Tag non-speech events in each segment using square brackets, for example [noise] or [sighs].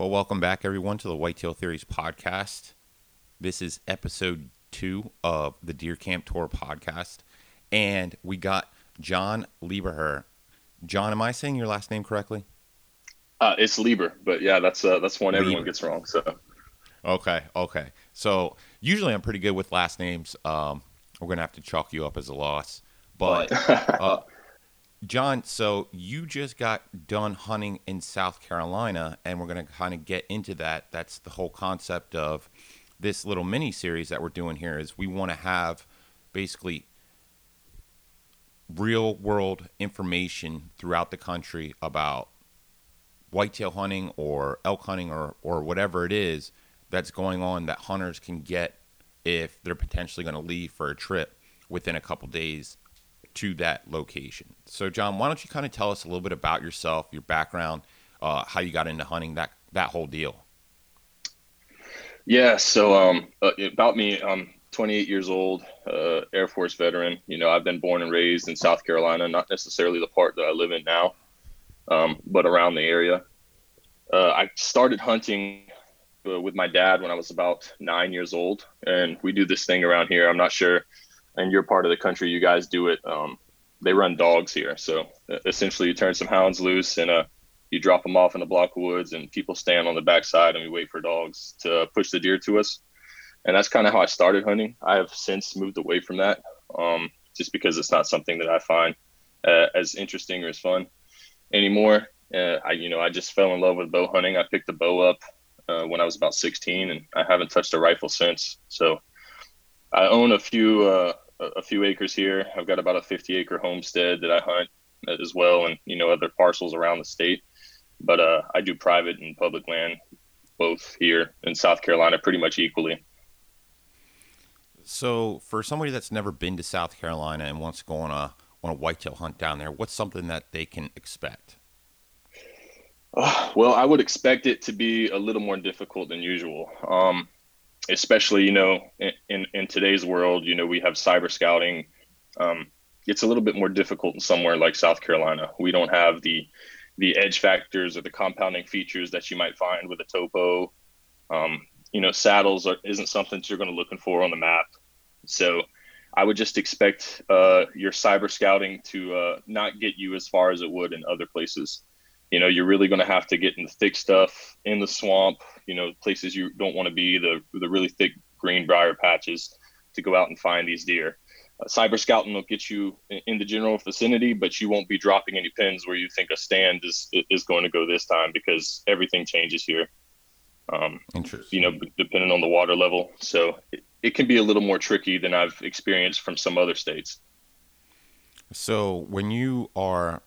Well, welcome back, everyone, to the Whitetail Theories podcast. This is episode two of the Deer Camp Tour podcast. And we got Jon Lieberher. Jon, am I saying your last name correctly? Uh, it's Liebherr, but yeah, that's uh, that's one everyone gets wrong. So Okay, okay. So usually I'm pretty good with last names. Um, we're gonna have to chalk you up as a loss. But [laughs] uh, Jon, so you just got done hunting in South Carolina, and we're gonna kind of get into that. That's the whole concept of this little mini series that we're doing here. Is we want to have basically real world information throughout the country about whitetail hunting or elk hunting or, or whatever it is that's going on that hunters can get if they're potentially going to leave for a trip within a couple days to that location. So, Jon, why don't you kind of tell us a little bit about yourself, your background, uh, how you got into hunting, that that whole deal? Yeah. So, um, uh, about me, I'm 28 years old, uh, Air Force veteran. You know, I've been born and raised in South Carolina, not necessarily the part that I live in now, um, but around the area. Uh, I started hunting uh, with my dad when I was about nine years old, and we do this thing around here. I'm not sure, in your part of the country, you guys do it. Um, they run dogs here, so essentially, you turn some hounds loose and uh, you drop them off in the block of woods, and people stand on the backside, and we wait for dogs to push the deer to us. And that's kind of how I started hunting. I have since moved away from that, um, just because it's not something that I find uh, as interesting or as fun anymore. Uh, I, you know, I just fell in love with bow hunting. I picked the bow up uh, when I was about 16, and I haven't touched a rifle since. So I own a few uh, a few acres here. I've got about a 50 acre homestead that I hunt as well, and you know other parcels around the state. But uh, I do private and public land both here in South Carolina pretty much equally. So, for somebody that's never been to South Carolina and wants to go on a on a whitetail hunt down there, what's something that they can expect? Uh, well, I would expect it to be a little more difficult than usual. Um, especially, you know, in, in, in, today's world, you know, we have cyber scouting. Um, it's a little bit more difficult in somewhere like South Carolina. We don't have the the edge factors or the compounding features that you might find with a topo. Um, you know, saddles are, isn't something that you're going to looking for on the map. So I would just expect uh, your cyber scouting to uh, not get you as far as it would in other places you know you're really going to have to get in the thick stuff in the swamp you know places you don't want to be the the really thick green briar patches to go out and find these deer. Uh, cyber scouting will get you in the general vicinity but you won't be dropping any pins where you think a stand is is going to go this time because everything changes here. Um, you know depending on the water level. So it, it can be a little more tricky than i've experienced from some other states. So when you are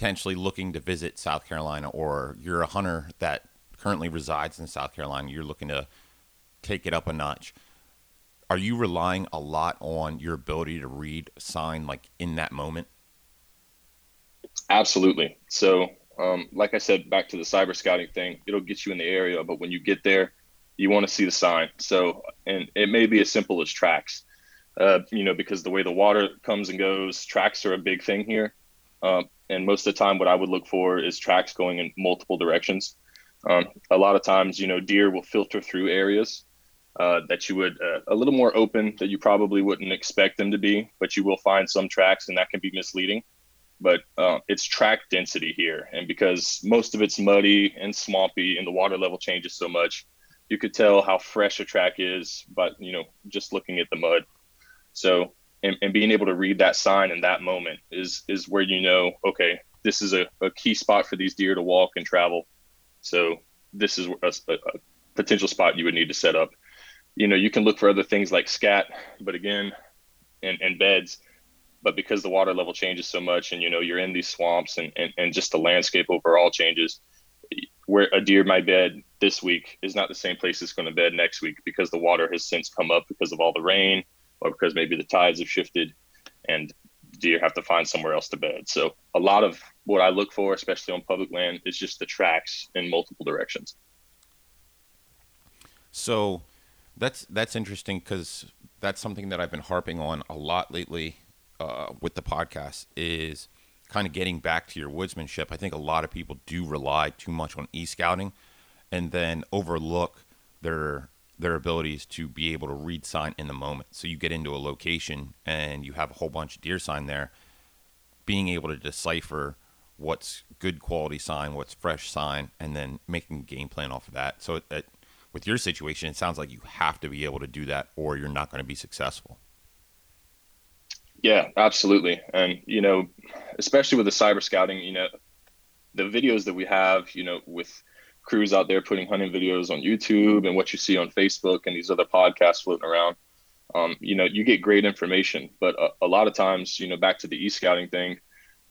potentially looking to visit South Carolina, or you're a hunter that currently resides in South Carolina, you're looking to take it up a notch. Are you relying a lot on your ability to read a sign like in that moment? Absolutely. So, um, like I said, back to the cyber scouting thing, it'll get you in the area, but when you get there, you want to see the sign. So, and it may be as simple as tracks, uh, you know, because the way the water comes and goes, tracks are a big thing here. Um, and most of the time, what I would look for is tracks going in multiple directions. Um, a lot of times, you know, deer will filter through areas uh, that you would uh, a little more open that you probably wouldn't expect them to be, but you will find some tracks, and that can be misleading. But uh, it's track density here, and because most of it's muddy and swampy, and the water level changes so much, you could tell how fresh a track is, but you know, just looking at the mud. So and, and being able to read that sign in that moment is is where you know okay this is a, a key spot for these deer to walk and travel. So this is a, a, potential spot you would need to set up. You know you can look for other things like scat but again and, and beds but because the water level changes so much and you know you're in these swamps and, and, and just the landscape overall changes where a deer might bed this week is not the same place it's going to bed next week because the water has since come up because of all the rain or because maybe the tides have shifted and deer have to find somewhere else to bed. So a lot of what I look for, especially on public land, is just the tracks in multiple directions. So that's that's interesting because that's something that I've been harping on a lot lately uh, with the podcast is kind of getting back to your woodsmanship. I think a lot of people do rely too much on e scouting, and then overlook their their abilities to be able to read sign in the moment. So you get into a location and you have a whole bunch of deer sign there, being able to decipher what's good quality sign, what's fresh sign, and then making a game plan off of that. So it, it, with your situation, it sounds like you have to be able to do that, or you're not going to be successful. Yeah, absolutely. And you know, especially with the cyber scouting, you know, the videos that we have, you know, with crews out there putting hunting videos on YouTube and what you see on Facebook and these other podcasts floating around. Um, you know, you get great information, but a, a lot of times, you know, back to the e-scouting thing,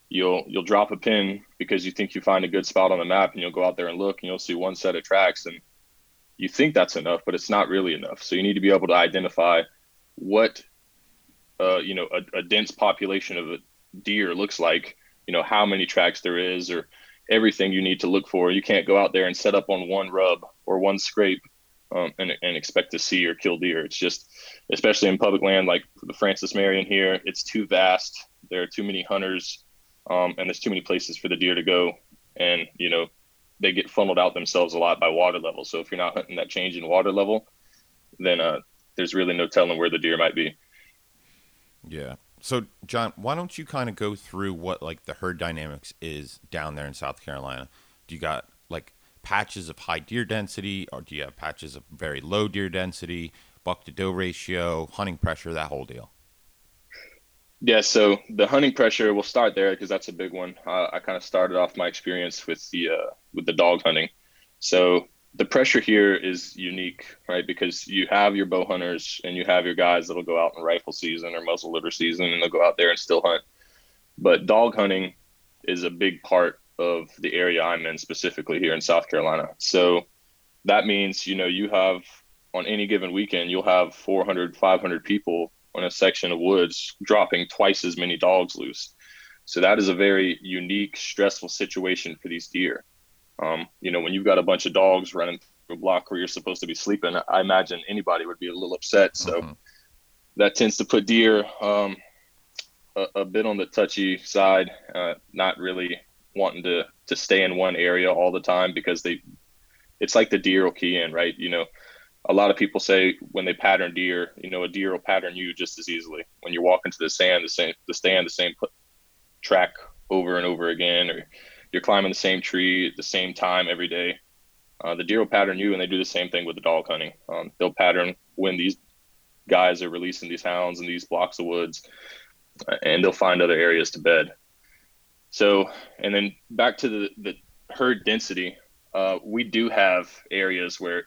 you'll you'll drop a pin because you think you find a good spot on the map, and you'll go out there and look, and you'll see one set of tracks, and you think that's enough, but it's not really enough. So you need to be able to identify what, uh, you know, a, a dense population of a deer looks like. You know, how many tracks there is, or everything you need to look for. You can't go out there and set up on one rub or one scrape um, and, and expect to see or kill deer. It's just, especially in public land like the Francis Marion here, it's too vast. There are too many hunters, um, and there's too many places for the deer to go. And you know, they get funneled out themselves a lot by water level. So if you're not hunting that change in water level, then uh, there's really no telling where the deer might be. Yeah, so Jon, why don't you kind of go through what like the herd dynamics is down there in South Carolina? Do you got like patches of high deer density, or do you have patches of very low deer density, buck to doe ratio, hunting pressure, that whole deal? Yeah, so the hunting pressure, we'll start there because that's a big one. Uh, I kind of started off my experience with the uh, with the dog hunting. So the pressure here is unique, right? Because you have your bow hunters and you have your guys that'll go out in rifle season or muzzle loader season and they'll go out there and still hunt. But dog hunting is a big part of the area I'm in specifically here in South Carolina. So that means, you know, you have on any given weekend, you'll have 400, 500 people on a section of woods dropping twice as many dogs loose. So that is a very unique, stressful situation for these deer. Um, you know, when you've got a bunch of dogs running through a block where you're supposed to be sleeping, I imagine anybody would be a little upset. So mm-hmm. that tends to put deer um, a, a, bit on the touchy side, uh, not really wanting to to stay in one area all the time because they, it's like the deer will key in, right? You know, a lot of people say when they pattern deer, you know, a deer will pattern you just as easily when you're walking to the sand, the same, the stand, the same track over and over again, or you're climbing the same tree at the same time every day. Uh, the deer will pattern you, and they do the same thing with the dog hunting. Um, they'll pattern when these guys are releasing these hounds in these blocks of woods, and they'll find other areas to bed. So, and then back to the, the herd density, uh, we do have areas where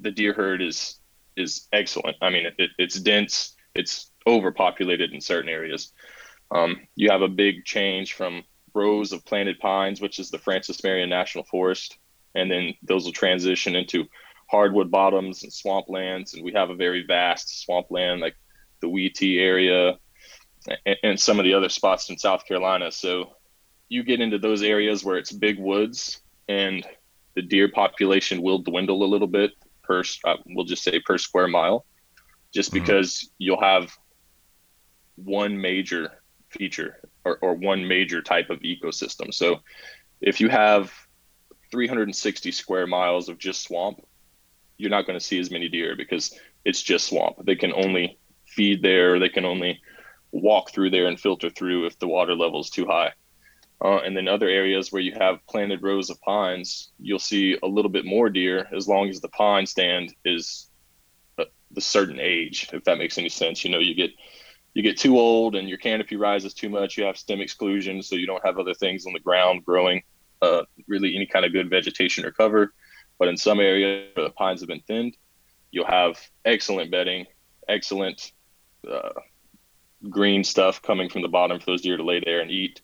the deer herd is is excellent. I mean, it, it's dense, it's overpopulated in certain areas. Um, you have a big change from rows of planted pines, which is the Francis Marion National Forest, and then those will transition into hardwood bottoms and swamplands. And we have a very vast swampland like the Wee area and, and some of the other spots in South Carolina. So you get into those areas where it's big woods and the deer population will dwindle a little bit per, uh, we'll just say per square mile, just mm-hmm. because you'll have one major feature or, or one major type of ecosystem. So if you have 360 square miles of just swamp, you're not going to see as many deer because it's just swamp. They can only feed there, they can only walk through there and filter through if the water level is too high. Uh, and then other areas where you have planted rows of pines, you'll see a little bit more deer as long as the pine stand is the certain age, if that makes any sense. You know, you get you get too old and your canopy rises too much, you have stem exclusion, so you don't have other things on the ground growing uh, really any kind of good vegetation or cover. But in some areas where the pines have been thinned, you'll have excellent bedding, excellent uh, green stuff coming from the bottom for those deer to lay there and eat.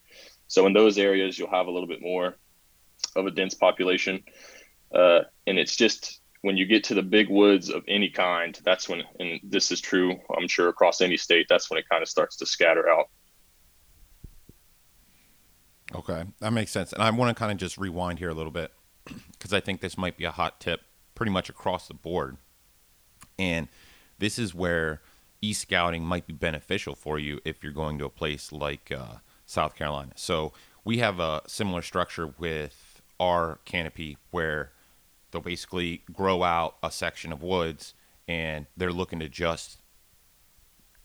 So in those areas, you'll have a little bit more of a dense population, uh, and it's just when you get to the big woods of any kind, that's when, and this is true, I'm sure across any state, that's when it kind of starts to scatter out. Okay, that makes sense. And I want to kind of just rewind here a little bit [clears throat] because I think this might be a hot tip pretty much across the board. And this is where e scouting might be beneficial for you if you're going to a place like uh, South Carolina. So we have a similar structure with our canopy where they'll basically grow out a section of woods and they're looking to just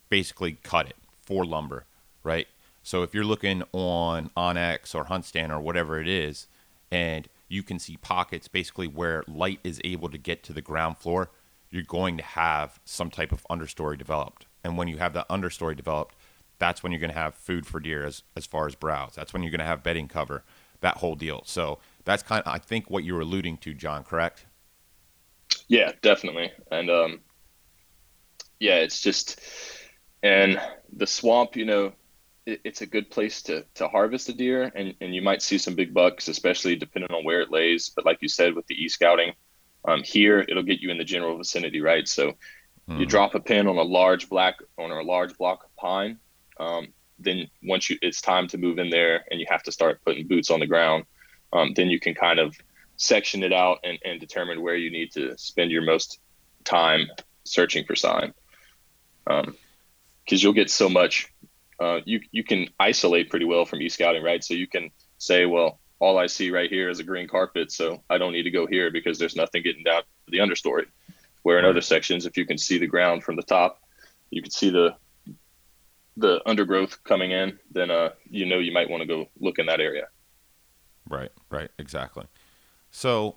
basically cut it for lumber, right? So if you're looking on onX or HuntStand or whatever it is, and you can see pockets basically where light is able to get to the ground floor, you're going to have some type of understory developed. And when you have that understory developed, that's when you're going to have food for deer as, as far as browse. That's when you're going to have bedding cover, that whole deal. So that's kind of, I think, what you're alluding to, Jon, correct? Yeah, definitely. And um, yeah, it's just, and the swamp, you know, it, it's a good place to, to harvest a deer and, and you might see some big bucks, especially depending on where it lays. But like you said, with the e-scouting, um, here it'll get you in the general vicinity, right? So mm. you drop a pin on a large black on a large block of pine. Um, then once you it's time to move in there and you have to start putting boots on the ground, um, then you can kind of section it out and, and determine where you need to spend your most time searching for sign. Because um, you'll get so much uh, you you can isolate pretty well from e-scouting, right? So you can say, well, all I see right here is a green carpet, so I don't need to go here because there's nothing getting down to the understory. Where in other sections, if you can see the ground from the top, you can see the the undergrowth coming in, then uh, you know you might want to go look in that area. Right, right, exactly. So,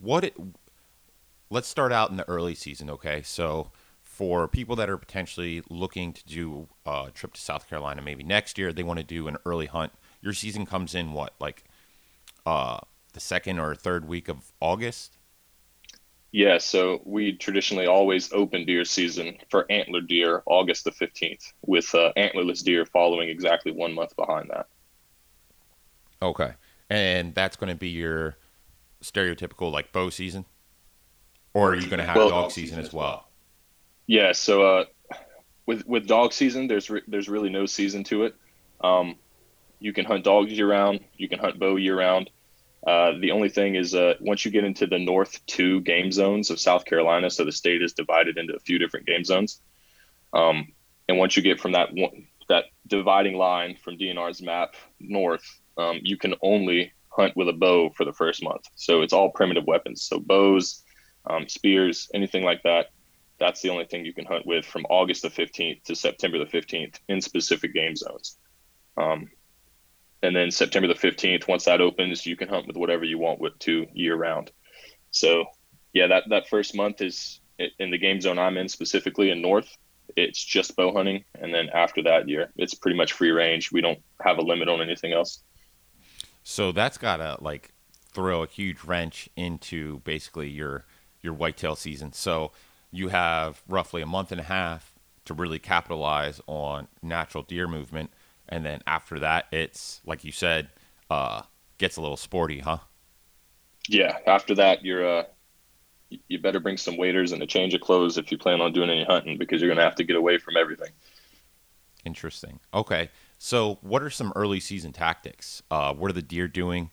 what? It, let's start out in the early season, okay? So, for people that are potentially looking to do a trip to South Carolina maybe next year, they want to do an early hunt. Your season comes in what, like uh, the second or third week of August? Yeah, so we traditionally always open deer season for antler deer August the 15th, with uh, antlerless deer following exactly one month behind that. Okay. And that's going to be your stereotypical like bow season? Or are you going to have well, dog season as well? Yeah, so uh, with with dog season, there's re- there's really no season to it. Um, you can hunt dogs year round. You can hunt bow year round. Uh, the only thing is, uh, once you get into the north two game zones of South Carolina, so the state is divided into a few different game zones. Um, and once you get from that one, that dividing line from DNR's map north, um, you can only hunt with a bow for the first month. So it's all primitive weapons, so bows, um, spears, anything like that that's the only thing you can hunt with from August the 15th to September the 15th in specific game zones. Um, and then September the 15th, once that opens, you can hunt with whatever you want with two year round. So, yeah, that, that first month is in the game zone I'm in specifically in North. It's just bow hunting, and then after that year, it's pretty much free range. We don't have a limit on anything else. So that's gotta like throw a huge wrench into basically your your whitetail season. So you have roughly a month and a half to really capitalize on natural deer movement. And then after that, it's like you said, uh, gets a little sporty, huh? Yeah. After that, you're, uh, you better bring some waders and a change of clothes if you plan on doing any hunting because you're going to have to get away from everything. Interesting. Okay. So, what are some early season tactics? Uh, what are the deer doing?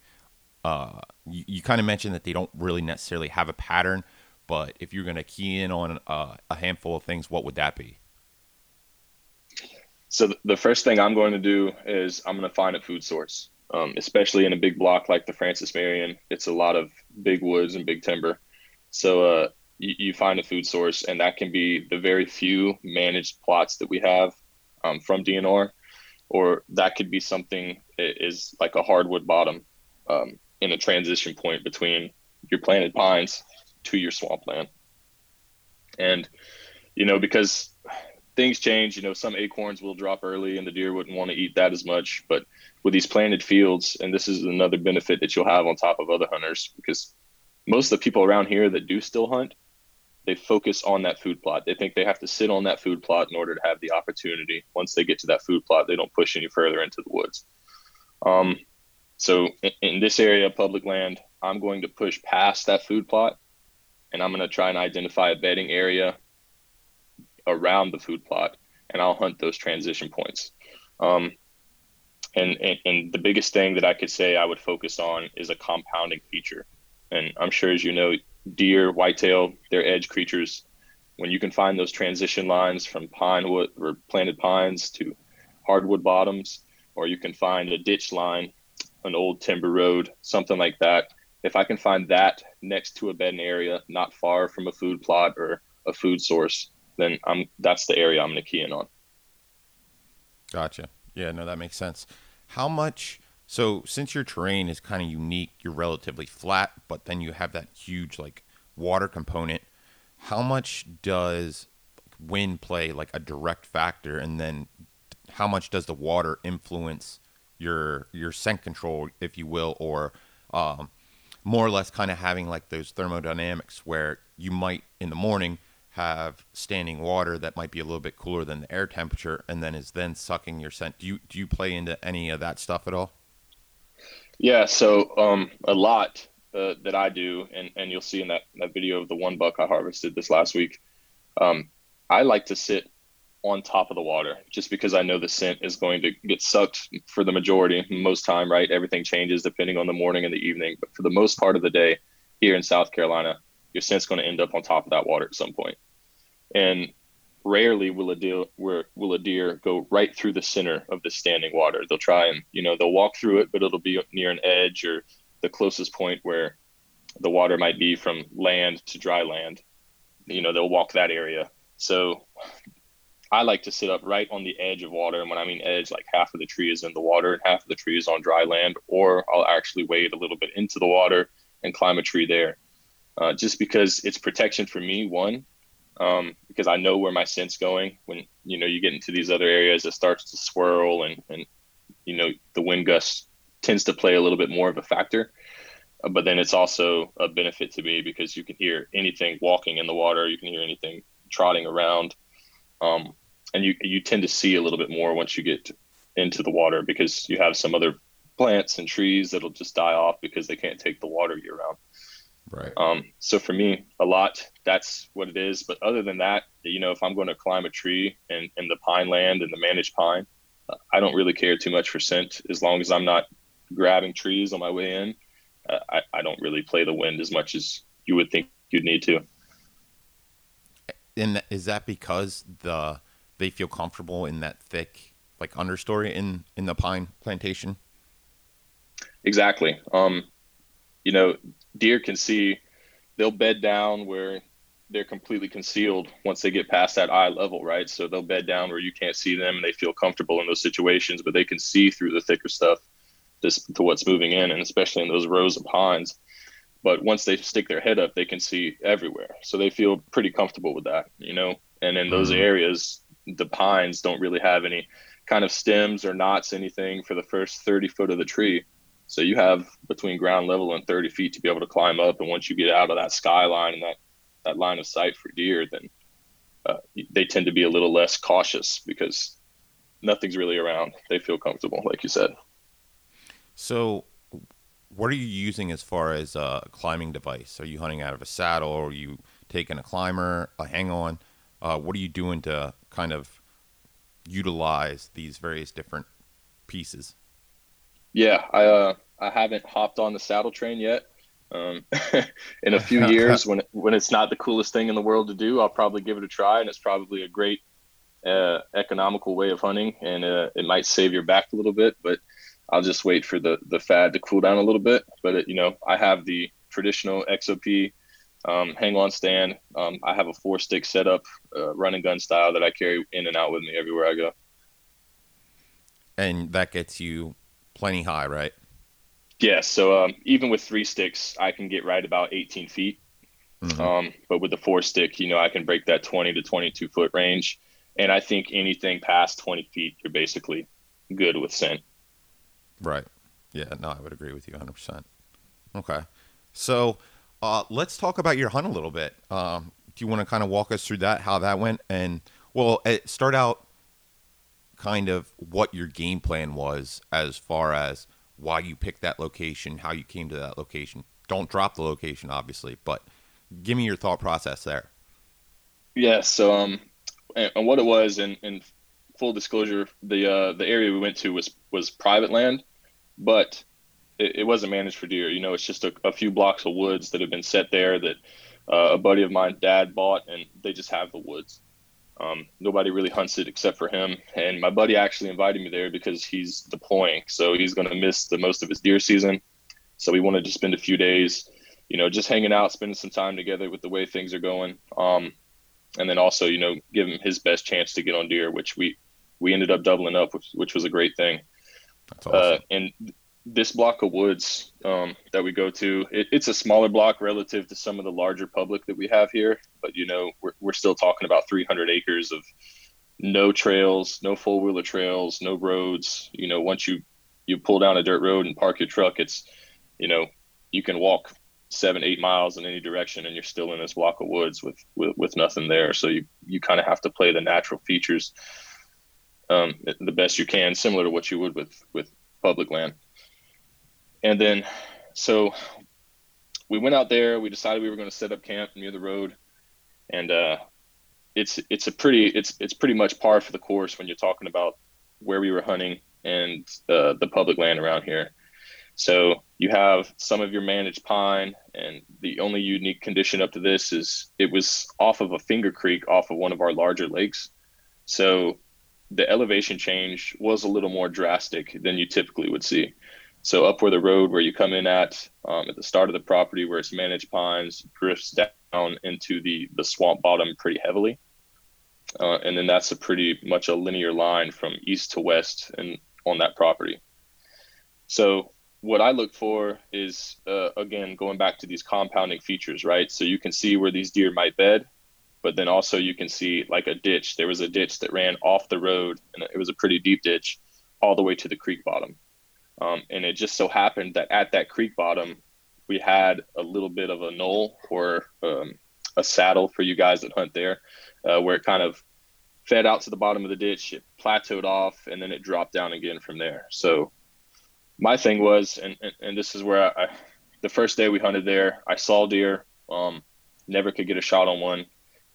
Uh, you, you kind of mentioned that they don't really necessarily have a pattern, but if you're going to key in on uh, a handful of things, what would that be? So the first thing I'm going to do is I'm going to find a food source, um, especially in a big block like the Francis Marion. It's a lot of big woods and big timber. So uh, you, you, find a food source, and that can be the very few managed plots that we have um, from DNR, or that could be something is like a hardwood bottom um, in a transition point between your planted pines to your swampland. And, you know, because things change, you know, some acorns will drop early and the deer wouldn't want to eat that as much. But with these planted fields, and this is another benefit that you'll have on top of other hunters, because most of the people around here that do still hunt, they focus on that food plot. They think they have to sit on that food plot in order to have the opportunity. Once they get to that food plot, they don't push any further into the woods. Um, so in, in this area of public land, I'm going to push past that food plot and I'm going to try and identify a bedding area around the food plot, and I'll hunt those transition points. Um, and, and, and the biggest thing that I could say I would focus on is a compounding feature. And I'm sure, as you know, deer, whitetail, they're edge creatures. When you can find those transition lines from pine wood or planted pines to hardwood bottoms, or you can find a ditch line, an old timber road, something like that, if I can find that next to a bedding area, not far from a food plot or a food source, then I'm that's the area I'm going to key in on. Gotcha. Yeah, no, that makes sense. How much? So, since your terrain is kind of unique, you're relatively flat, but then you have that huge like water component. How much does wind play like a direct factor, and then how much does the water influence your your scent control, if you will, or um, more or less kind of having like those thermodynamics where you might in the morning have standing water that might be a little bit cooler than the air temperature and then is then sucking your scent. Do you do you play into any of that stuff at all? Yeah, so um, a lot uh, that I do, and, and you'll see in that, that video of the one buck I harvested this last week. Um, I like to sit on top of the water just because I know the scent is going to get sucked for the majority, most time, right? Everything changes depending on the morning and the evening. But for the most part of the day here in South Carolina, your scent's going to end up on top of that water at some point. And rarely will a deer will a deer go right through the center of the standing water. They'll try and you know they'll walk through it, but it'll be near an edge or the closest point where the water might be from land to dry land. You know they'll walk that area. So I like to sit up right on the edge of water, and when I mean edge, like half of the tree is in the water and half of the tree is on dry land, or I'll actually wade a little bit into the water and climb a tree there. Uh, just because it's protection for me, one, um, because I know where my scent's going. When you know you get into these other areas, it starts to swirl, and and you know the wind gust tends to play a little bit more of a factor. Uh, but then it's also a benefit to me because you can hear anything walking in the water, you can hear anything trotting around, um, and you you tend to see a little bit more once you get into the water because you have some other plants and trees that'll just die off because they can't take the water year round. Right. Um, so for me, a lot, that's what it is. But other than that, you know, if I'm going to climb a tree in, in the pine land and the managed pine, I don't really care too much for scent as long as I'm not grabbing trees on my way in. Uh, I, I don't really play the wind as much as you would think you'd need to. And is that because the they feel comfortable in that thick like understory in in the pine plantation? Exactly. Um, you know, deer can see they'll bed down where they're completely concealed once they get past that eye level, right? So they'll bed down where you can't see them and they feel comfortable in those situations, but they can see through the thicker stuff just to what's moving in, and especially in those rows of pines. But once they stick their head up, they can see everywhere. So they feel pretty comfortable with that, you know? And in those mm-hmm. areas, the pines don't really have any kind of stems or knots, anything for the first 30 foot of the tree. So you have between ground level and 30 feet to be able to climb up. And once you get out of that skyline and that, that line of sight for deer, then uh, they tend to be a little less cautious because nothing's really around. They feel comfortable, like you said. So, what are you using as far as a climbing device? Are you hunting out of a saddle, or are you taking a climber, a hang on? Uh, what are you doing to kind of utilize these various different pieces? Yeah, I uh, I haven't hopped on the saddle train yet. Um, [laughs] in a few years, [laughs] when when it's not the coolest thing in the world to do, I'll probably give it a try, and it's probably a great uh, economical way of hunting, and uh, it might save your back a little bit. But I'll just wait for the the fad to cool down a little bit. But it, you know, I have the traditional XOP um, hang on stand. Um, I have a four stick setup, uh, run and gun style that I carry in and out with me everywhere I go. And that gets you plenty high, right? Yeah. So um, even with three sticks, I can get right about 18 feet. Mm-hmm. Um, but with the four stick, you know, I can break that 20 to 22 foot range. And I think anything past 20 feet, you're basically good with scent. Right. Yeah. No, I would agree with you 100%. Okay. So uh, let's talk about your hunt a little bit. Um, do you want to kind of walk us through that, how that went? And, well, start out kind of what your game plan was as far as why you picked that location, how you came to that location. Don't drop the location, obviously, but give me your thought process there. Yeah. So, um, and, and what it was, and, in full disclosure, the uh, the area we went to was was private land, but it, it wasn't managed for deer. You know, it's just a, a, few blocks of woods that have been set there that uh, a buddy of mine, dad, bought, and they just have the woods. Um, nobody really hunts it except for him. And my buddy actually invited me there because he's deploying, so he's going to miss the most of his deer season. So we wanted to spend a few days, you know, just hanging out, spending some time together with the way things are going. Um, and then also, you know, give him his best chance to get on deer, which we we ended up doubling up, which, which was a great thing. That's awesome. Uh, and this block of woods um, that we go to, it, it's a smaller block relative to some of the larger public that we have here. But you know, we're we're still talking about 300 acres of no trails, no four wheeler trails, no roads. You know, once you you pull down a dirt road and park your truck, it's you know you can walk seven eight miles in any direction and you're still in this block of woods with with, with nothing there so you you kind of have to play the natural features um, the best you can similar to what you would with with public land and then so we went out there we decided we were going to set up camp near the road and uh, it's it's a pretty it's it's pretty much par for the course when you're talking about where we were hunting and uh, the public land around here so you have some of your managed pine, and the only unique condition up to this is it was off of a finger creek off of one of our larger lakes. So the elevation change was a little more drastic than you typically would see. So up where the road where you come in at um, at the start of the property where it's managed pines drifts down into the the swamp bottom pretty heavily, uh, and then that's a pretty much a linear line from east to west and on that property. So what I look for is uh, again going back to these compounding features, right? So you can see where these deer might bed, but then also you can see like a ditch. There was a ditch that ran off the road, and it was a pretty deep ditch, all the way to the creek bottom. Um, and it just so happened that at that creek bottom, we had a little bit of a knoll or um, a saddle for you guys that hunt there, uh, where it kind of fed out to the bottom of the ditch, it plateaued off, and then it dropped down again from there. So my thing was, and, and, and this is where I, the first day we hunted there, I saw deer, um, never could get a shot on one.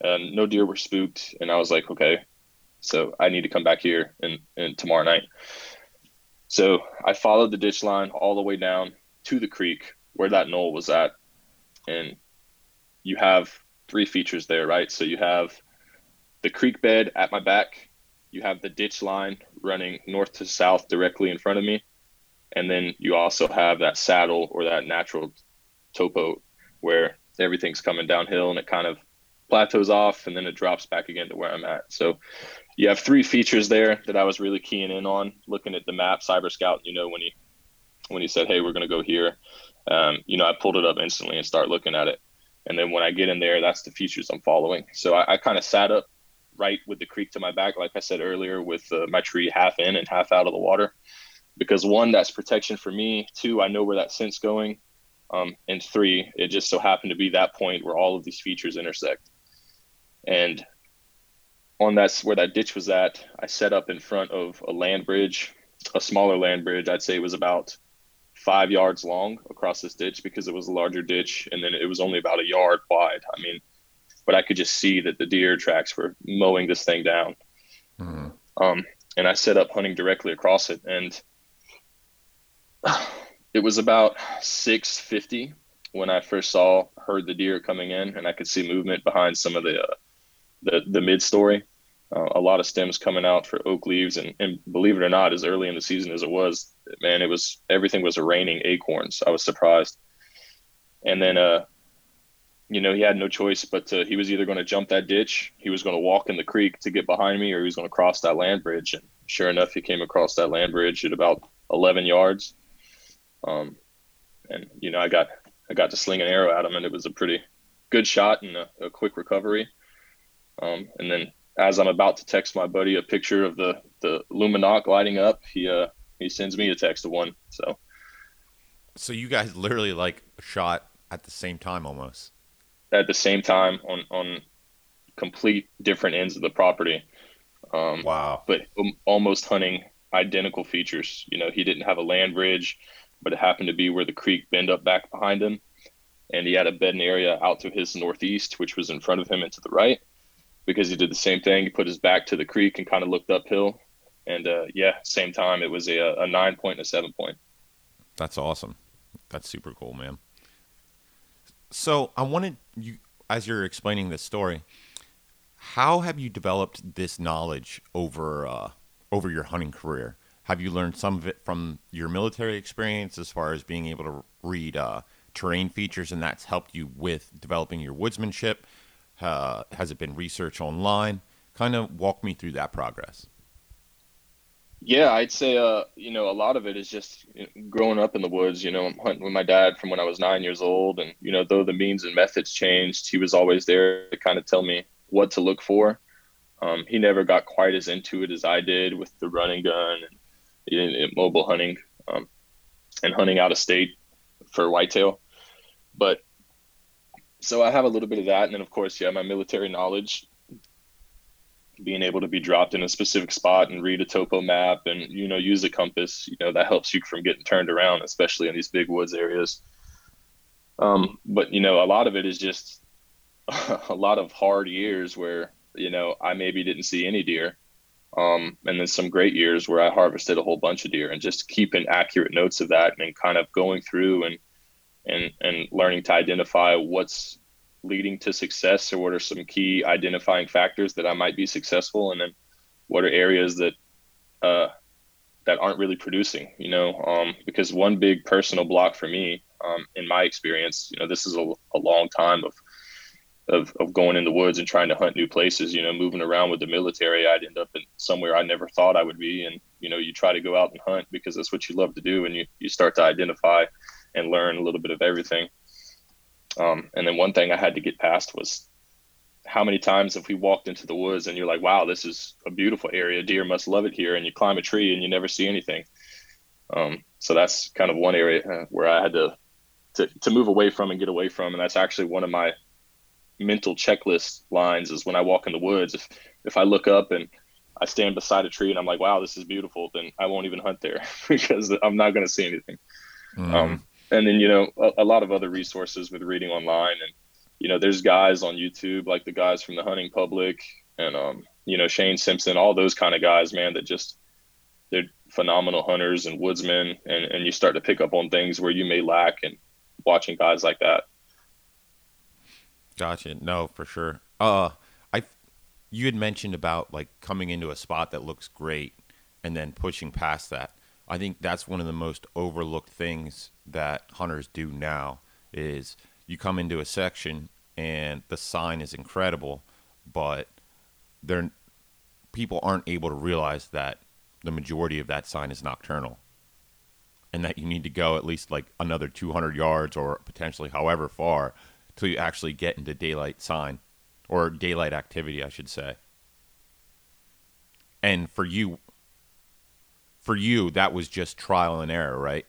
Uh, no deer were spooked. And I was like, okay, so I need to come back here and, and tomorrow night. So I followed the ditch line all the way down to the creek where that knoll was at. And you have three features there, right? So you have the creek bed at my back, you have the ditch line running north to south directly in front of me, and then you also have that saddle or that natural topo where everything's coming downhill and it kind of plateaus off and then it drops back again to where I'm at. So you have three features there that I was really keying in on looking at the map cyber scout you know when he when he said hey we're going to go here um, you know I pulled it up instantly and start looking at it and then when I get in there that's the features I'm following so I, I kind of sat up right with the creek to my back like I said earlier with uh, my tree half in and half out of the water because one, that's protection for me. Two, I know where that scent's going. Um, and three, it just so happened to be that point where all of these features intersect. And on that's where that ditch was at, I set up in front of a land bridge, a smaller land bridge. I'd say it was about five yards long across this ditch because it was a larger ditch, and then it was only about a yard wide. I mean, but I could just see that the deer tracks were mowing this thing down. Mm-hmm. Um, and I set up hunting directly across it, and [sighs] it was about 650 when I first saw heard the deer coming in, and I could see movement behind some of the uh, the the mid story. Uh, a lot of stems coming out for oak leaves, and, and believe it or not, as early in the season as it was, man, it was everything was raining acorns. I was surprised, and then uh, you know, he had no choice but to, he was either going to jump that ditch, he was going to walk in the creek to get behind me, or he was going to cross that land bridge. And sure enough, he came across that land bridge at about 11 yards um, and you know, I got I got to sling an arrow at him, and it was a pretty good shot and a, a quick recovery. Um, and then as I'm about to text my buddy a picture of the the Lumenok lighting up, he uh he sends me a text of one. So so you guys literally like shot at the same time almost. At the same time on on complete different ends of the property. Um, wow. But almost hunting identical features. You know, he didn't have a land bridge but it happened to be where the creek bend up back behind him. And he had a bedding area out to his northeast, which was in front of him and to the right, because he did the same thing. He put his back to the creek and kind of looked uphill. And uh, yeah, same time, it was a, a nine point and a seven point. That's awesome. That's super cool, man. So I wanted you, as you're explaining this story, how have you developed this knowledge over uh, over your hunting career? have you learned some of it from your military experience as far as being able to read uh, terrain features and that's helped you with developing your woodsmanship? Uh, has it been research online? Kind of walk me through that progress. Yeah, I'd say, uh, you know, a lot of it is just growing up in the woods. You know, I'm hunting with my dad from when I was nine years old, and you know, though the means and methods changed, he was always there to kind of tell me what to look for. Um, he never got quite as into it as I did with the running gun and, and mobile hunting um, and hunting out of state for whitetail. But so I have a little bit of that, and then of course, yeah, my military knowledge being able to be dropped in a specific spot and read a topo map and you know use a compass you know that helps you from getting turned around especially in these big woods areas. Um, but you know a lot of it is just [laughs] a lot of hard years where you know i maybe didn't see any deer. Um, and then some great years where i harvested a whole bunch of deer and just keeping accurate notes of that and kind of going through and and and learning to identify what's leading to success or what are some key identifying factors that I might be successful and then what are areas that uh, that aren't really producing you know? Um, because one big personal block for me um, in my experience you know this is a, a long time of, of of going in the woods and trying to hunt new places you know moving around with the military I'd end up in somewhere I never thought I would be. And you know you try to go out and hunt because that's what you love to do and you, you start to identify and learn a little bit of everything um, and then one thing I had to get past was how many times have we walked into the woods and you're like, wow, this is a beautiful area. Deer must love it here. And you climb a tree and you never see anything. Um, so that's kind of one area uh, where I had to, to, to move away from and get away from. And that's actually one of my mental checklist lines is when I walk in the woods. If, if I look up and I stand beside a tree and I'm like, wow, this is beautiful, then I won't even hunt there [laughs] because I'm not going to see anything. Mm. Um, and then you know a, a, lot of other resources with reading online. And you know there's guys on youtube like the guys from the hunting public and um you know shane simpson all those kind of guys man that just they're phenomenal hunters and woodsmen. And and you start to pick up on things where you may lack and watching guys like that. Gotcha. No for sure. Uh i you had mentioned about like coming into a spot that looks great and then pushing past that I think that's one of the most overlooked things that hunters do now is you come into a section and the sign is incredible, but they're people aren't able to realize that the majority of that sign is nocturnal and that you need to go at least like another 200 yards or potentially however far till you actually get into daylight sign or daylight activity I should say. And for you for you, that was just trial and error, right?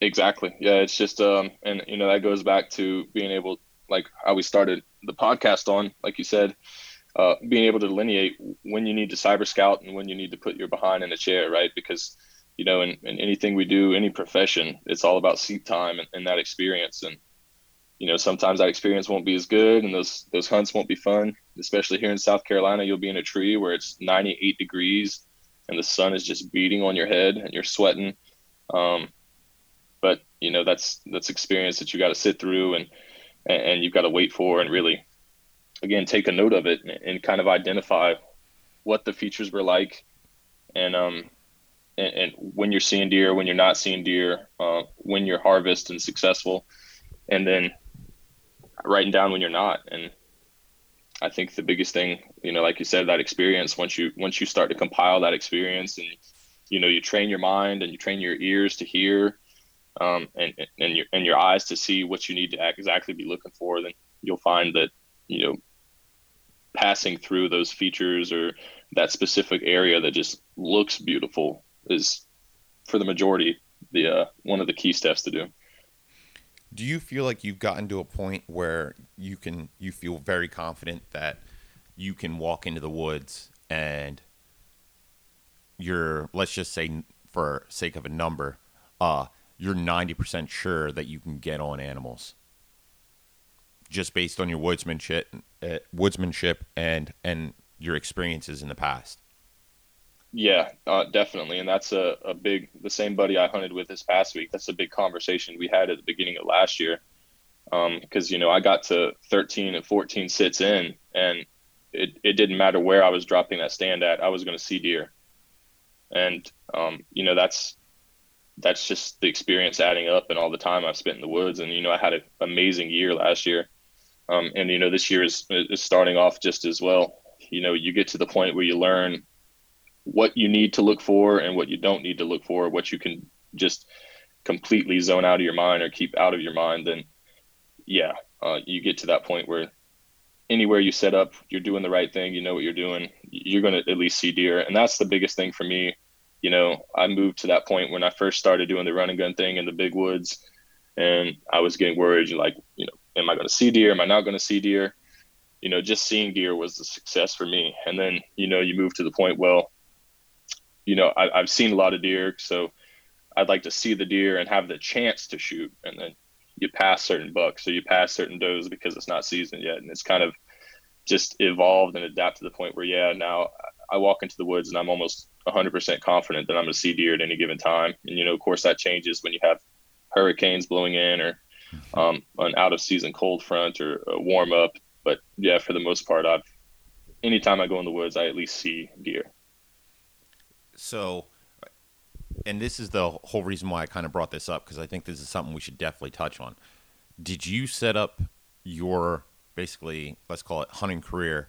Exactly. Yeah, it's just um, and you know that goes back to being able, like how we started the podcast on, like you said, uh, being able to delineate when you need to cyber scout and when you need to put your behind in a chair, right? Because you know, in, in anything we do, any profession, it's all about seat time and, and that experience. And you know, sometimes that experience won't be as good, and those those hunts won't be fun. Especially here in South Carolina, you'll be in a tree where it's 98 degrees and the sun is just beating on your head and you're sweating. Um, but you know that's that's experience that you got to sit through and and you've got to wait for and really again take a note of it and, and kind of identify what the features were like and um and, and, when you're seeing deer when you're not seeing deer uh, when you're harvesting and successful and then writing down when you're not and I think the biggest thing, you know, like you said, that experience. Once you once you start to compile that experience, and you know, you train your mind and you train your ears to hear, um, and and your and your eyes to see what you need to exactly be looking for, then you'll find that you know, passing through those features or that specific area that just looks beautiful is, for the majority, the uh, one of the key steps to do do you feel like you've gotten to a point where you can you feel very confident that you can walk into the woods and you're let's just say for sake of a number uh you're 90% sure that you can get on animals? Just based on your woodsmanship uh, woodsmanship and and your experiences in the past yeah, uh, definitely. And that's a, a big, the same buddy I hunted with this past week. That's a big conversation we had at the beginning of last year. Because, um, you know, I got to 13 and 14 sits in, and it, it didn't matter where I was dropping that stand at, I was going to see deer. and um, you know that's that's just the experience adding up and all the time I've spent in the woods. And you know, I had an amazing year last year, um, and you know, this year is is starting off just as well. You know, you get to the point where you learn what you need to look for and what you don't need to look for, what you can just completely zone out of your mind or keep out of your mind. Then, yeah, uh, you get to that point where anywhere you set up, you're doing the right thing. You know what you're doing. You're going to at least see deer, and that's the biggest thing for me you know, I moved to that point when I first started doing the run and gun thing in the big woods, and I was getting worried, like, you know, am I going to see deer? Am I not going to see deer? You know, just seeing deer was the success for me. And then, you know, you move to the point, well, you know, I, I've seen a lot of deer, so I'd like to see the deer and have the chance to shoot. And then you pass certain bucks or you pass certain does because it's not seasoned yet. And it's kind of just evolved and adapted to the point where, yeah, now I walk into the woods and I'm almost 100% confident that I'm going to see deer at any given time. And, you know, of course, that changes when you have hurricanes blowing in or um, an out of season cold front or a warm up. But yeah, for the most part, I've anytime I go in the woods, I at least see deer. So, and this is the whole reason why I kind of brought this up because I think this is something we should definitely touch on. Did you set up your basically, let's call it hunting career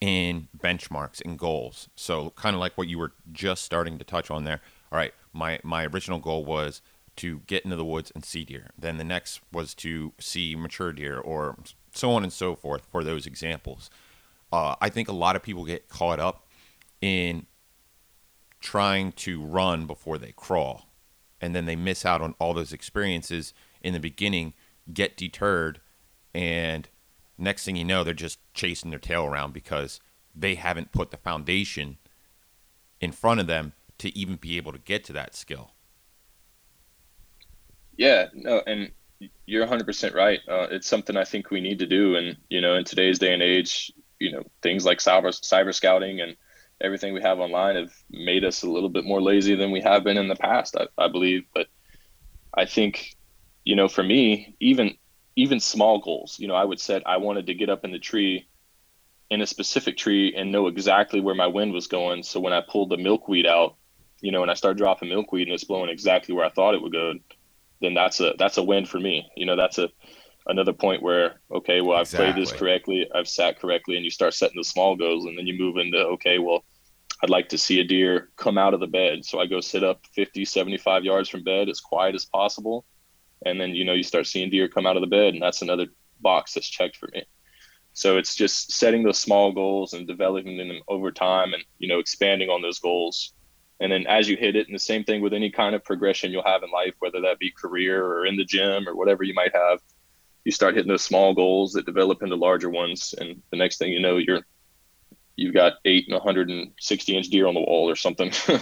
in benchmarks and goals. So kind of like what you were just starting to touch on there. All right, my my original goal was to get into the woods and see deer. Then the next was to see mature deer or so on and so forth for those examples. Uh, I think a lot of people get caught up in trying to run before they crawl. And then they miss out on all those experiences in the beginning, get deterred, and next thing you know, they're just chasing their tail around because they haven't put the foundation in front of them to even be able to get to that skill. Yeah, no, and you're 100% right. Uh, it's something I think we need to do. And, you know, in today's day and age, you know, things like cyber, cyber scouting and everything we have online have made us a little bit more lazy than we have been in the past, I, I believe. But I think, you know, for me, even even small goals. You know, I would set I wanted to get up in the tree in a specific tree and know exactly where my wind was going. So when I pulled the milkweed out, you know, and I start dropping milkweed and it's blowing exactly where I thought it would go, then that's a that's a win for me. You know, that's a another point where okay, well I've exactly. played this correctly, I've sat correctly, and you start setting the small goals, and then you move into okay, well I'd like to see a deer come out of the bed. So I go sit up 50, 75 yards from bed as quiet as possible and then you know you start seeing deer come out of the bed and that's another box that's checked for me so it's just setting those small goals and developing them over time and you know expanding on those goals and then as you hit it and the same thing with any kind of progression you'll have in life whether that be career or in the gym or whatever you might have you start hitting those small goals that develop into larger ones and the next thing you know you're you've got eight and 160 inch deer on the wall or something. [laughs]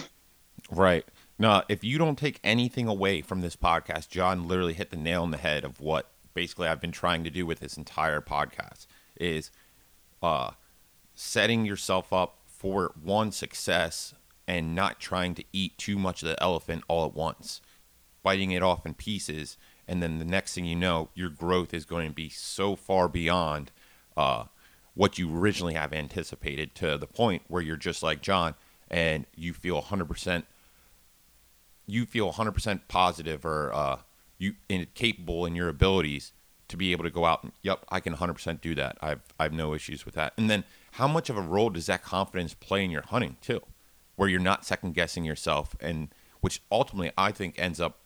Right. Now, if you don't take anything away from this podcast, Jon literally hit the nail on the head of what basically I've been trying to do with this entire podcast is uh, setting yourself up for one success and not trying to eat too much of the elephant all at once, biting it off in pieces, and then the next thing you know, your growth is going to be so far beyond uh, what you originally have anticipated to the point where you're just like Jon and you feel 100% you feel 100% positive or uh, you capable in your abilities to be able to go out and yep i can 100% do that. I've i've no issues with that. And then how much of a role does that confidence play in your hunting too where you're not second guessing yourself and which ultimately i think ends up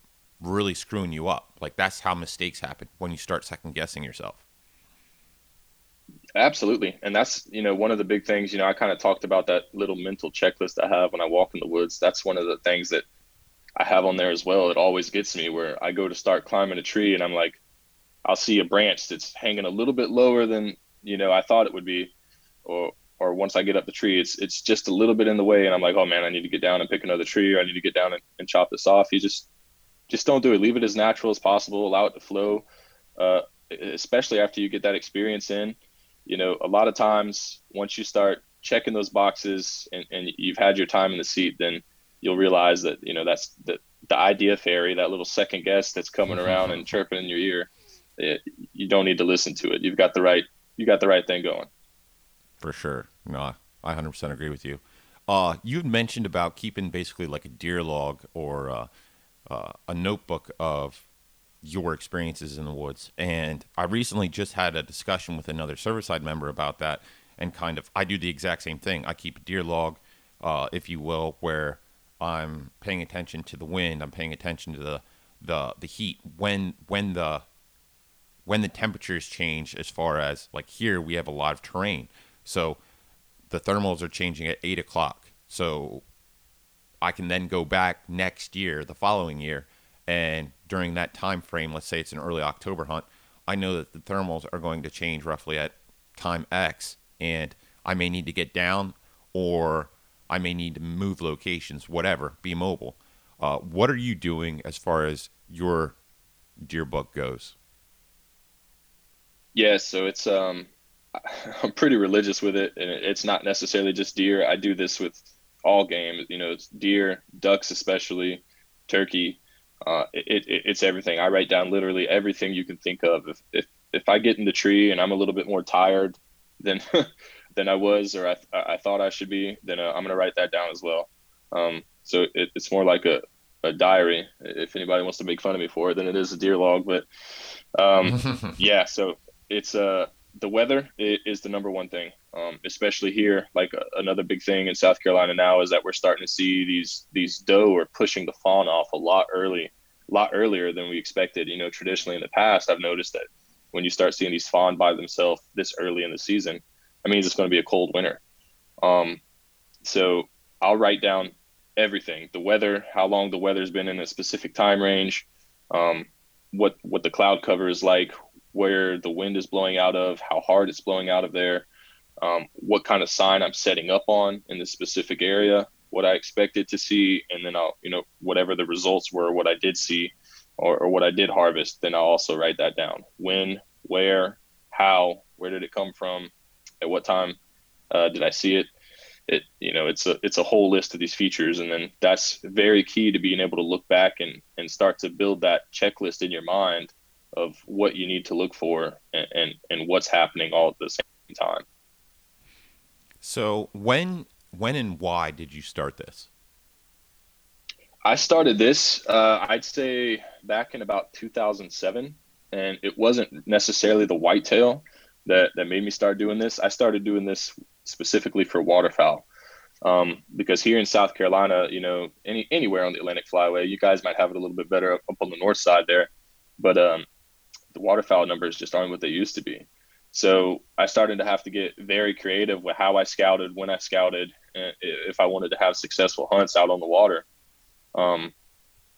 really screwing you up. Like that's how mistakes happen when you start second guessing yourself. Absolutely. And that's you know one of the big things you know i kind of talked about that little mental checklist i have when i walk in the woods. That's one of the things that I have on there as well. It always gets me where I go to start climbing a tree and I'm like, I'll see a branch that's hanging a little bit lower than you know I thought it would be, or or once I get up the tree, it's it's just a little bit in the way, and I'm like, oh man, I need to get down and pick another tree, or I need to get down and, and chop this off. You just just don't do it. Leave it as natural as possible. Allow it to flow, uh, especially after you get that experience in. You know, a lot of times once you start checking those boxes and, and you've had your time in the seat, then you'll realize that you know that's the the idea fairy, that little second guess that's coming around and chirping in your ear. It, you don't need to listen to it. You've got the right you got the right thing going. For sure. No, I 100% agree with you. Uh, you mentioned about keeping basically like a deer log or uh, uh, a notebook of your experiences in the woods. And I recently just had a discussion with another Serviceside member about that. And kind of, I do the exact same thing. I keep a deer log, uh, if you will, where I'm paying attention to the wind. I'm paying attention to the the the heat when when the when the temperatures change. As far as like here, we have a lot of terrain, so the thermals are changing at eight o'clock. So I can then go back next year, the following year, and during that time frame, let's say it's an early October hunt, I know that the thermals are going to change roughly at time X, and I may need to get down or I may need to move locations, whatever, be mobile. Uh, what are you doing as far as your deer book goes? Yeah, so it's um, [laughs] I'm pretty religious with it, and it's not necessarily just deer. I do this with all game. You know, it's deer, ducks, especially turkey. Uh, it, it, it's everything. I write down literally everything you can think of. If, if if I get in the tree and I'm a little bit more tired than [laughs] than I was or I, I thought I should be, then uh, I'm gonna write that down as well. Um, so it, it's more like a, a diary. If anybody wants to make fun of me for it, then it is a deer log. But um, [laughs] yeah, so it's uh the weather is the number one thing, um, especially here. Like uh, another big thing in South Carolina now is that we're starting to see these these doe are pushing the fawn off a lot early, a lot earlier than we expected. You know, traditionally in the past, I've noticed that when you start seeing these fawn by themselves this early in the season, that means it's going to be a cold winter. Um, so I'll write down everything: the weather, how long the weather's been in a specific time range, um, what what the cloud cover is like, where the wind is blowing out of, how hard it's blowing out of there, um, what kind of sign I'm setting up on in the specific area, what I expected to see, and then I'll, you know, whatever the results were, what I did see or, or what I did harvest, then I'll also write that down. When, where, how, where did it come from, at what time uh, did I see it? It, you know, it's a it's a whole list of these features, and then that's very key to being able to look back and and start to build that checklist in your mind of what you need to look for and, and, and what's happening all at the same time. So when when and why did you start this? I started this, uh, I'd say back in about 2007, and it wasn't necessarily the whitetail that, that made me start doing this. I started doing this specifically for waterfowl. Um, because here in South Carolina, you know, any anywhere on the Atlantic Flyway, you guys might have it a little bit better up, up on the north side there, but um, the waterfowl numbers just aren't what they used to be. So I started to have to get very creative with how I scouted, when I scouted, if I wanted to have successful hunts out on the water. Um,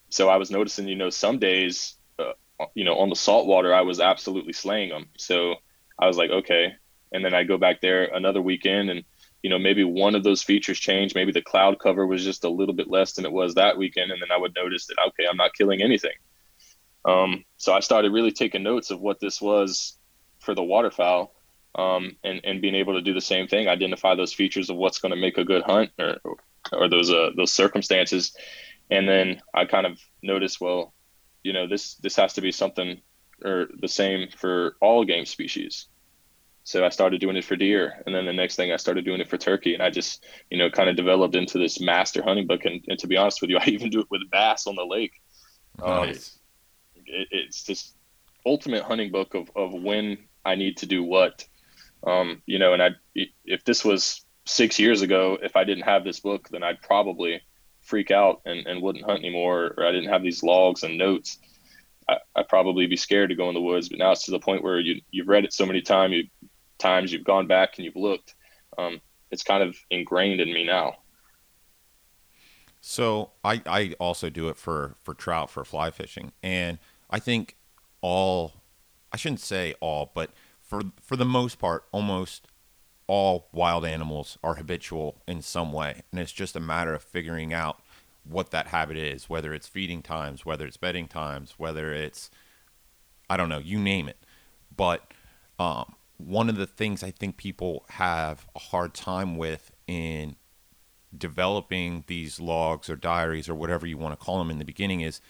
so I was noticing, you know, some days, uh, you know, on the saltwater, I was absolutely slaying them. So I was like, okay. And then I go back there another weekend and, you know, maybe one of those features changed. Maybe the cloud cover was just a little bit less than it was that weekend. And then I would notice that, okay, I'm not killing anything. Um, so I started really taking notes of what this was for the waterfowl um, and, and being able to do the same thing, identify those features of what's going to make a good hunt or, or those, uh, those circumstances. And then I kind of noticed, well, you know, this, this has to be something or the same for all game species. So I started doing it for deer. And then the next thing I started doing it for turkey. And I just, you know, kind of developed into this master hunting book. And, and to be honest with you, [laughs] I even do it with bass on the lake. Um, nice. Um, it, it's this ultimate hunting book of, of when I need to do what. Um, you know, and I if this was six years ago, if I didn't have this book, then I'd probably freak out and, and wouldn't hunt anymore, or I didn't have these logs and notes. I, would probably be scared to go in the woods. But now it's to the point where you you've read it so many times, you times you've gone back and you've looked. Um, it's kind of ingrained in me now. So I, I also do it for, for trout for fly fishing and I think all I shouldn't say all, but for for the most part, almost all wild animals are habitual in some way, and it's just a matter of figuring out what that habit is, whether it's feeding times, whether it's bedding times, whether it's I don't know, you name it. But um, one of the things I think people have a hard time with in developing these logs or diaries or whatever you want to call them in the beginning is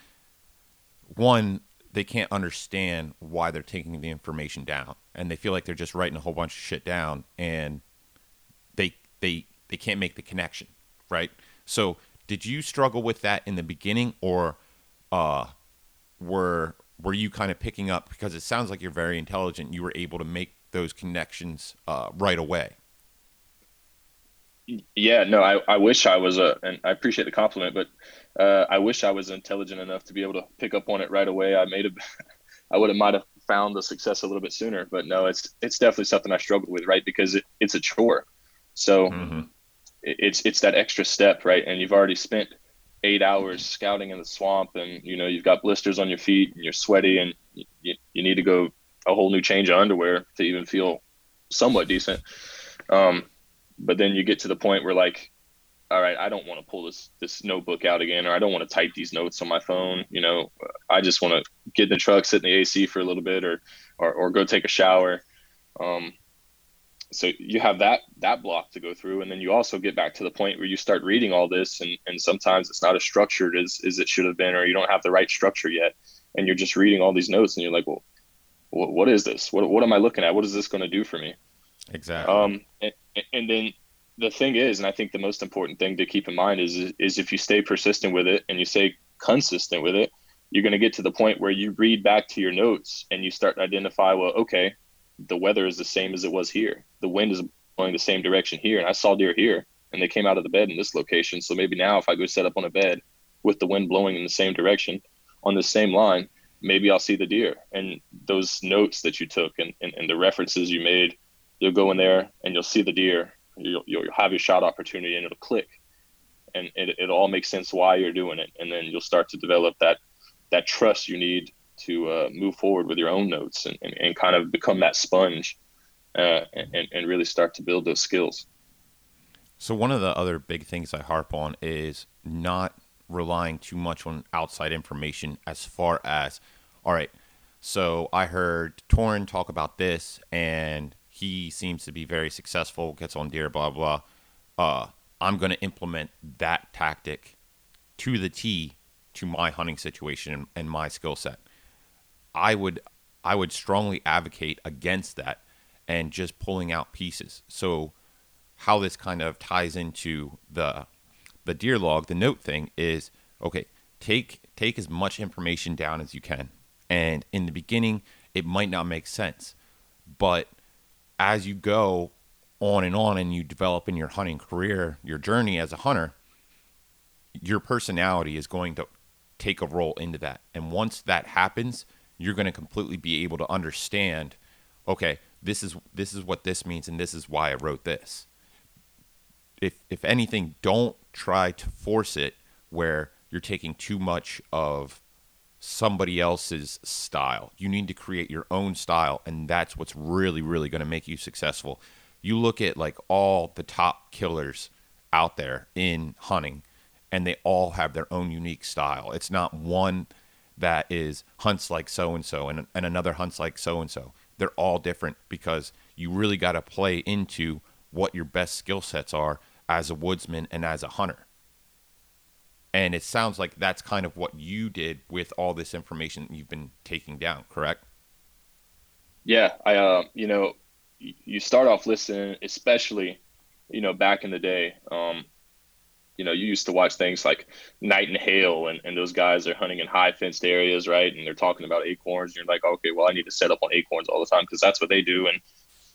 one they can't understand why they're taking the information down and they feel like they're just writing a whole bunch of shit down and they they they can't make the connection right? So, did you struggle with that in the beginning, or uh, were were you kind of picking up because it sounds like you're very intelligent? You were able to make those connections uh, right away. Yeah, no, I, I wish I was a, and I appreciate the compliment, but uh, I wish I was intelligent enough to be able to pick up on it right away. I made a, [laughs] I would have might have found the success a little bit sooner, but no, it's it's definitely something I struggled with, right? Because it, it's a chore, so mm-hmm. it, it's it's that extra step, right? And you've already spent eight hours scouting in the swamp, and you know you've got blisters on your feet, and you're sweaty, and you, you need to go a whole new change of underwear to even feel somewhat decent. Um, but then you get to the point where like all right i don't want to pull this this notebook out again or i don't want to type these notes on my phone you know? I just want to get in the truck sit in the ac for a little bit or or, or go take a shower. Um, so you have that that block to go through and then you also get back to the point where you start reading all this and, and sometimes it's not as structured as, as it should have been or you don't have the right structure yet and you're just reading all these notes and you're like well what, what is this? What, what am i looking at? What is this going to do for me exactly um, and, and then the thing is, and I think the most important thing to keep in mind is is if you stay persistent with it and you stay consistent with it, you're going to get to the point where you read back to your notes and you start to identify, well, okay, the weather is the same as it was here. The wind is blowing the same direction here, and I saw deer here, and they came out of the bed in this location. So maybe now, if I go set up on a bed with the wind blowing in the same direction on the same line, maybe I'll see the deer. And those notes that you took and, and, and the references you made, you'll go in there and you'll see the deer. You'll, you'll have your shot opportunity and it'll click. And it, it all makes sense why you're doing it. And then you'll start to develop that that trust you need to uh, move forward with your own notes and, and, and kind of become that sponge uh, and, and really start to build those skills. So one of the other big things i harp on is not relying too much on outside information as far as all right so i heard Torin talk about this and he seems to be very successful, gets on deer, blah blah. Uh, I'm going to implement that tactic to the T to my hunting situation and my skill set. I would I would strongly advocate against that and just pulling out pieces. So how this kind of ties into the the deer log, the note thing is okay, take take as much information down as you can. And in the beginning, it might not make sense, but as you go on and on and you develop in your hunting career, your journey as a hunter, your personality is going to take a role into that. And once that happens, you're going to completely be able to understand, okay, this is this is what this means and this is why I wrote this. If if anything, don't try to force it where you're taking too much of somebody else's style. You need to create your own style, and that's what's really, really going to make you successful. You look at like all the top killers out there in hunting, and they all have their own unique style. It's not one that is hunts like so and so and another hunts like so and so. They're all different because you really got to play into what your best skill sets are as a woodsman and as a hunter and it sounds like that's kind of what you did with all this information you've been taking down, correct? Yeah, I uh, you know, you start off listening, especially, you know, back in the day. Um, you know, you used to watch things like Knight and Hale, and, and those guys are hunting in high fenced areas, right? And they're talking about acorns. And you're like, okay, well, I need to set up on acorns all the time because that's what they do. And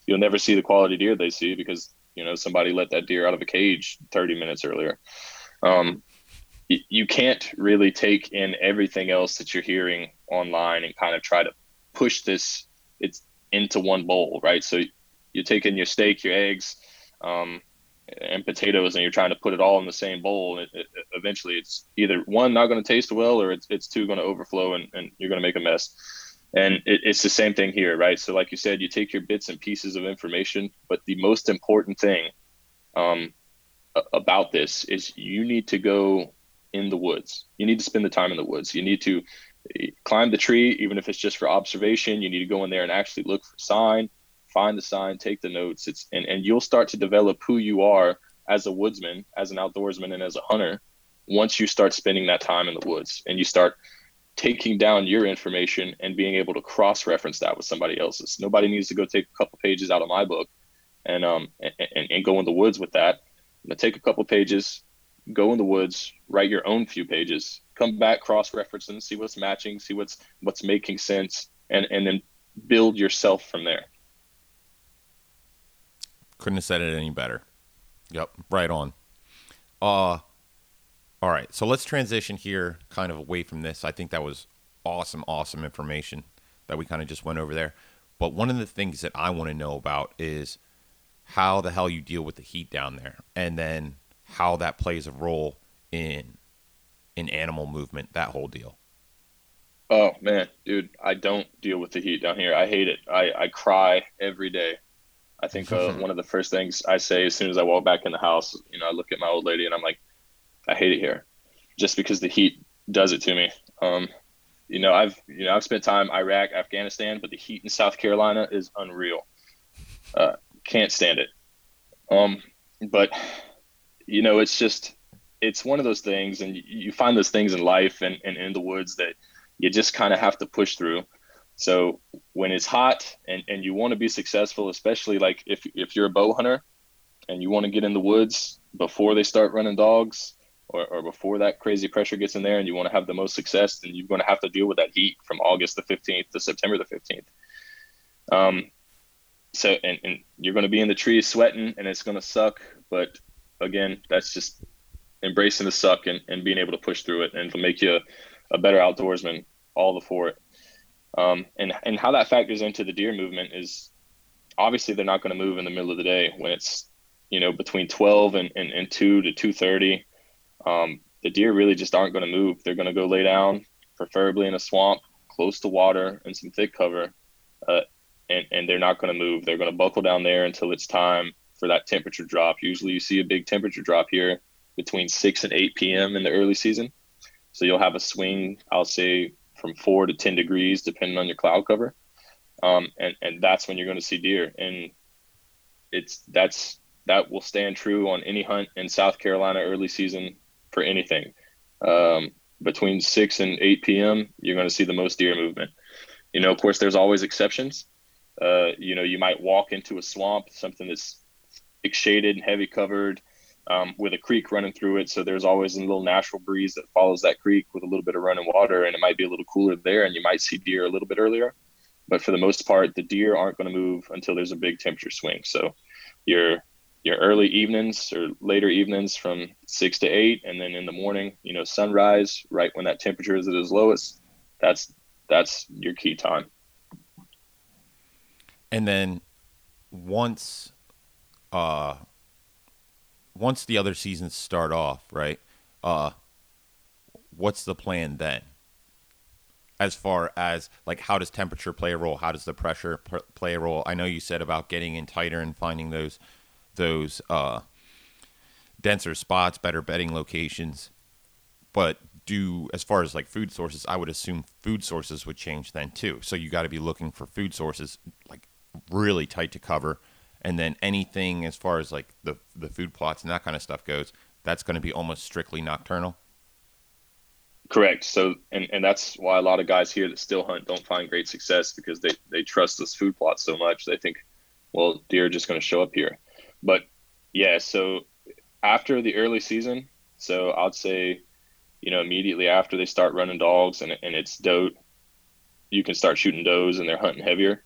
you'll never see the quality deer they see because, you know, somebody let that deer out of a cage 30 minutes earlier. Um, you can't really take in everything else that you're hearing online and kind of try to push this it's into one bowl, right? So you're taking your steak, your eggs, um, and potatoes, and you're trying to put it all in the same bowl. And it, it, eventually, it's either one not going to taste well, or it's it's two going to overflow, and, and you're going to make a mess. And it, it's the same thing here, right? So, like you said, you take your bits and pieces of information, but the most important thing um, about this is you need to go in the woods. You need to spend the time in the woods. You need to eh, climb the tree, even if it's just for observation. You need to go in there and actually look for sign, find the sign, take the notes. It's and, and you'll start to develop who you are as a woodsman, as an outdoorsman, and as a hunter once you start spending that time in the woods and you start taking down your information and being able to cross-reference that with somebody else's. Nobody needs to go take a couple pages out of my book and um and, and, and go in the woods with that. Take a couple pages, go in the woods, write your own few pages, come back, cross reference and see what's matching, see what's what's making sense, and and then build yourself from there. Couldn't have said it any better. Yep, right on. Uh all right, so let's transition here kind of away from this. I think that was awesome, awesome information that we kind of just went over there. But one of the things that I want to know about is how the hell you deal with the heat down there and then how that plays a role in in animal movement, that whole deal. Oh man, dude, I don't deal with the heat down here. I hate it. I, I cry every day. I think uh, [laughs] one of the first things I say as soon as I walk back in the house, you know, I look at my old lady and I'm like, I hate it here, just because the heat does it to me. Um, you know, I've you know I've spent time in Iraq, Afghanistan, but the heat in South Carolina is unreal. Uh, can't stand it. Um, but you know, it's just it's one of those things, and you, find those things in life and, and in the woods that you just kind of have to push through. So when it's hot and, and you want to be successful, especially like if, if you're a bow hunter and you want to get in the woods before they start running dogs or, or before that crazy pressure gets in there and you want to have the most success, then you're going to have to deal with that heat from August the 15th to September the 15th. Um, so, and, and you're going to be in the trees sweating and it's going to suck. But again, that's just embracing the suck and, and being able to push through it and it'll make you a, a better outdoorsman all the for it. Um, and, and how that factors into the deer movement is obviously they're not going to move in the middle of the day when it's, you know, between 12 and, and, and 2 to 2.30. Um, the deer really just aren't going to move. They're going to go lay down, preferably in a swamp, close to water and some thick cover. Uh, and, and they're not going to move. They're going to buckle down there until it's time for that temperature drop. Usually you see a big temperature drop here between 6 and 8 p.m. in the early season. So you'll have a swing, I'll say from 4 to 10 degrees, depending on your cloud cover. Um, and, and that's when you're going to see deer. And it's that's that will stand true on any hunt in South Carolina early season for anything. Um, between 6 and 8 p.m., you're going to see the most deer movement. You know, of course, there's always exceptions. Uh, you know, you might walk into a swamp, something that's shaded and heavy covered, um, with a creek running through it. So there's always a little natural breeze that follows that creek with a little bit of running water, and it might be a little cooler there, and you might see deer a little bit earlier. But for the most part, the deer aren't going to move until there's a big temperature swing. So your your early evenings or later evenings from six to eight, and then in the morning, you know, sunrise right when that temperature is at its lowest. That's that's your key time. And then once uh once the other seasons start off, right? Uh what's the plan then? As far as like how does temperature play a role? How does the pressure pr- play a role? I know you said about getting in tighter and finding those those uh denser spots, better bedding locations. But do as far as like food sources, I would assume food sources would change then too. So you got to be looking for food sources like really tight to cover and then anything as far as like the the food plots and that kind of stuff goes, that's going to be almost strictly nocturnal. Correct. So, and, and that's why a lot of guys here that still hunt don't find great success because they, they trust this food plot so much. They think, well, deer are just going to show up here. But yeah, so after the early season, so I'd say, you know, immediately after they start running dogs and, and it's doe, you can start shooting does and they're hunting heavier.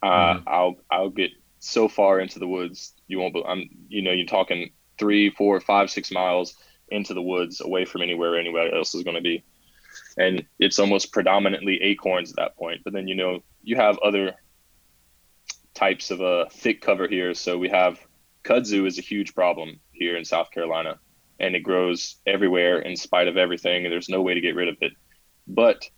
Uh, mm-hmm. I'll, I'll get so far into the woods you won't be i'm you know you're talking three four five six miles into the woods away from anywhere anybody else is going to be. And it's almost predominantly acorns at that point but then you know you have other types of a uh, thick cover here. So we have kudzu is a huge problem here in south carolina and it grows everywhere in spite of everything and there's no way to get rid of it. But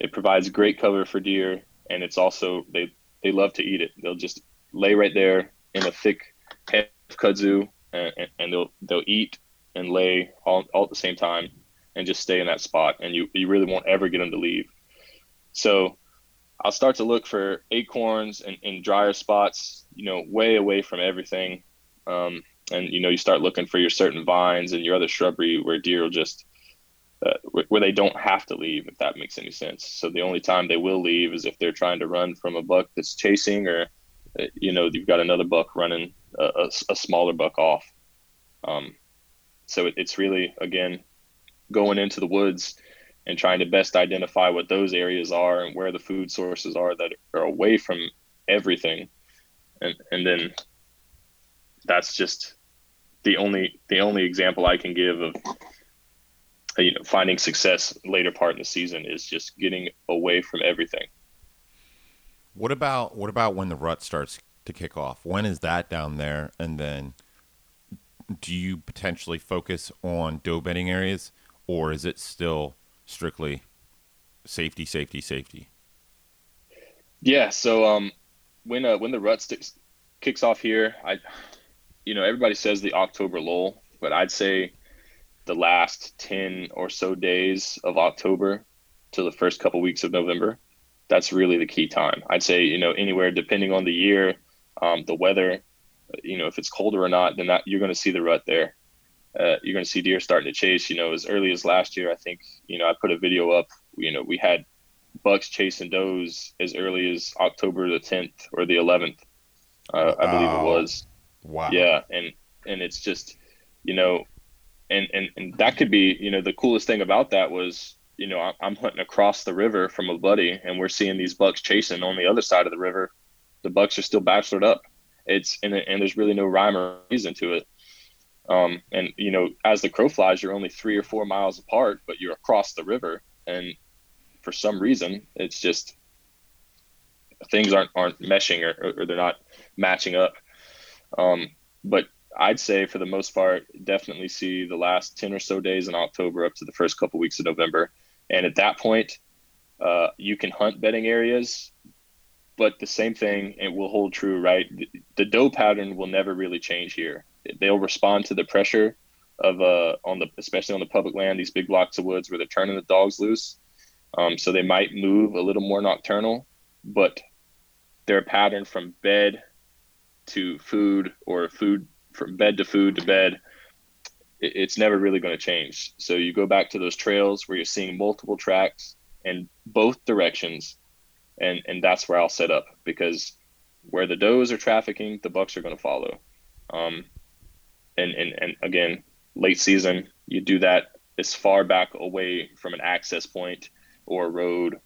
it provides great cover for deer and it's also they they love to eat it. They'll just lay right there in a thick head of kudzu, and, and they'll they'll eat and lay all, all at the same time, and just stay in that spot. And you you really won't ever get them to leave. So I'll start to look for acorns and, and drier spots, you know, way away from everything. Um, and you know, you start looking for your certain vines and your other shrubbery where deer will just uh, where they don't have to leave, if that makes any sense. So the only time they will leave is if they're trying to run from a buck that's chasing or you know you've got another buck running a, a, a smaller buck off. Um, so it, it's really again going into the woods and trying to best identify what those areas are and where the food sources are that are away from everything and and then that's just the only the only example I can give of you know finding success later part in the season is just getting away from everything. What about what about when the rut starts to kick off? When is that down there? And then do you potentially focus on doe bedding areas or is it still strictly safety, safety, safety? Yeah, so um when uh, when the rut sticks, kicks off here, I you know, everybody says the October lull, but I'd say the last 10 or so days of October to the first couple weeks of November, that's really the key time. I'd say, you know, anywhere depending on the year, um, the weather, you know, if it's colder or not, then that, you're going to see the rut there. Uh, you're going to see deer starting to chase, you know, as early as last year. I think, you know, I put a video up, you know, we had bucks chasing does as early as October the 10th or the 11th, uh, I believe it was. Wow. Yeah, and and it's just, you know, and and and that could be, you know, the coolest thing about that was, you know, I'm hunting across the river from a buddy, and we're seeing these bucks chasing on the other side of the river. The bucks are still bachelored up. It's and and there's really no rhyme or reason to it. Um, and you know, as the crow flies, you're only three or four miles apart, but you're across the river, and for some reason, it's just things aren't aren't meshing or, or they're not matching up. Um, but I'd say for the most part, definitely see the last 10 or so days in October up to the first couple weeks of November. And at that point, uh, you can hunt bedding areas, but the same thing it will hold true, right? The, doe pattern will never really change here. They'll respond to the pressure of uh, on the especially on the public land, these big blocks of woods where they're turning the dogs loose. Um, so they might move a little more nocturnal, but their pattern from bed to food or food from bed to food to bed, it's never really going to change. So you go back to those trails where you're seeing multiple tracks in both directions, and and that's where I'll set up because where the does are trafficking, the bucks are going to follow. Um, and and and again, late season, you do that as far back away from an access point or a road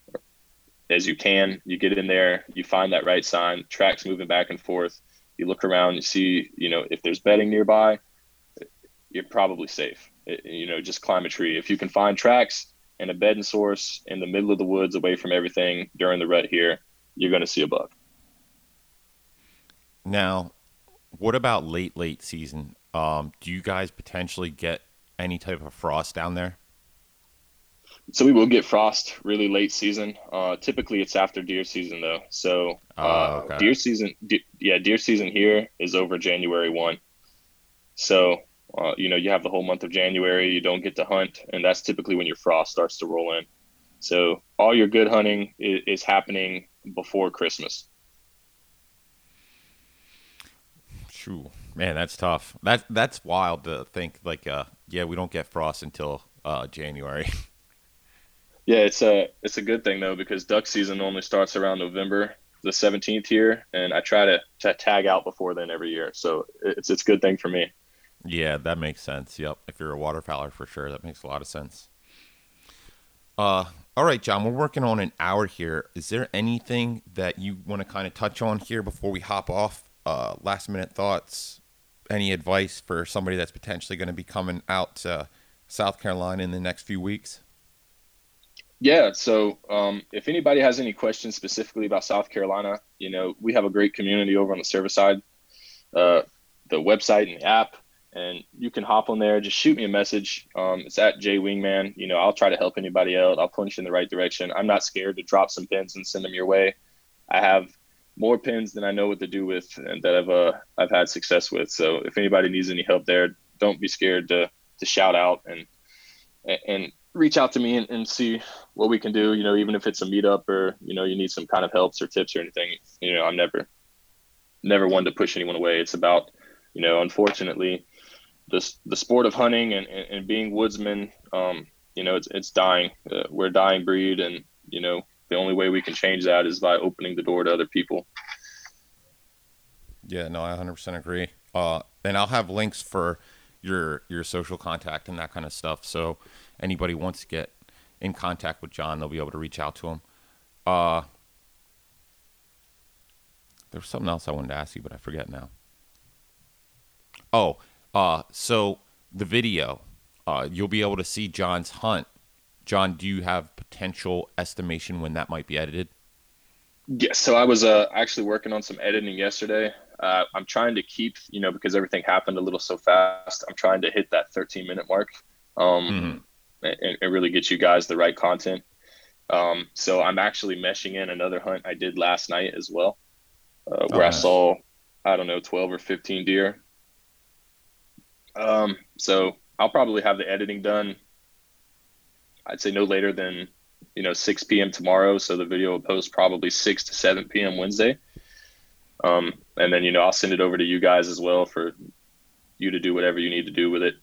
as you can. You get in there, you find that right sign, tracks moving back and forth you look around, you see, you know, if there's bedding nearby, you're probably safe. It, you know, just climb a tree. If you can find tracks and a bedding source in the middle of the woods away from everything during the rut here, you're going to see a buck. Now, what about late, late season? Um, do you guys potentially get any type of frost down there? So we will get frost really late season. Uh, typically, it's after deer season though. So uh, uh, okay. deer season, de- yeah, deer season here is over January one. So uh, you know you have the whole month of January. You don't get to hunt, and that's typically when your frost starts to roll in. So all your good hunting is, is happening before Christmas. True, man, that's tough. That that's wild to think. Like, uh, yeah, we don't get frost until uh, January. [laughs] Yeah, it's a it's a good thing though because duck season normally starts around November the 17th here, and I try to, to tag out before then every year. So it's it's a good thing for me. Yeah, that makes sense. Yep, if you're a waterfowler for sure, that makes a lot of sense. Uh, all right, Jon, we're working on an hour here. Is there anything that you want to kind of touch on here before we hop off? Uh, last minute thoughts, any advice for somebody that's potentially going to be coming out to South Carolina in the next few weeks? Yeah. So um, if anybody has any questions specifically about South Carolina, you know, we have a great community over on the service side, uh, the website and the app, and you can hop on there. Just shoot me a message. Um, it's at J Wingman. You know, I'll try to help anybody out. I'll point you in the right direction. I'm not scared to drop some pins and send them your way. I have more pins than I know what to do with, and that I've uh, I've had success with. So if anybody needs any help there, don't be scared to to shout out and and reach out to me and, and, see what we can do. You know, even if it's a meetup or you know you need some kind of helps or tips or anything. You know, I'm never never one to push anyone away. It's about you know, unfortunately, the the sport of hunting and, and, and being woodsmen. Um, you know, it's it's dying. Uh, we're a dying breed, and you know, the only way we can change that is by opening the door to other people. Yeah, no, I 100% agree. Uh, and I'll have links for your your social contact and that kind of stuff. So anybody wants to get in contact with Jon, they'll be able to reach out to him. Uh, there was something else I wanted to ask you, but I forget now. Oh, uh, so the video, uh, you'll be able to see Jon's hunt. Jon, do you have potential estimation when that might be edited? Yes. So I was uh, actually working on some editing yesterday. Uh, I'm trying to keep, you know, because everything happened a little so fast. I'm trying to hit that 13 minute mark, um, mm-hmm. and, and, really get you guys the right content. Um, so I'm actually meshing in another hunt I did last night as well, uh, where oh, nice. I saw, I don't know, 12 or 15 deer. Um, so I'll probably have the editing done. I'd say no later than you know 6 p.m. tomorrow. So the video will post probably 6 to 7 p.m. Wednesday. Um, and then you know I'll send it over to you guys as well for you to do whatever you need to do with it.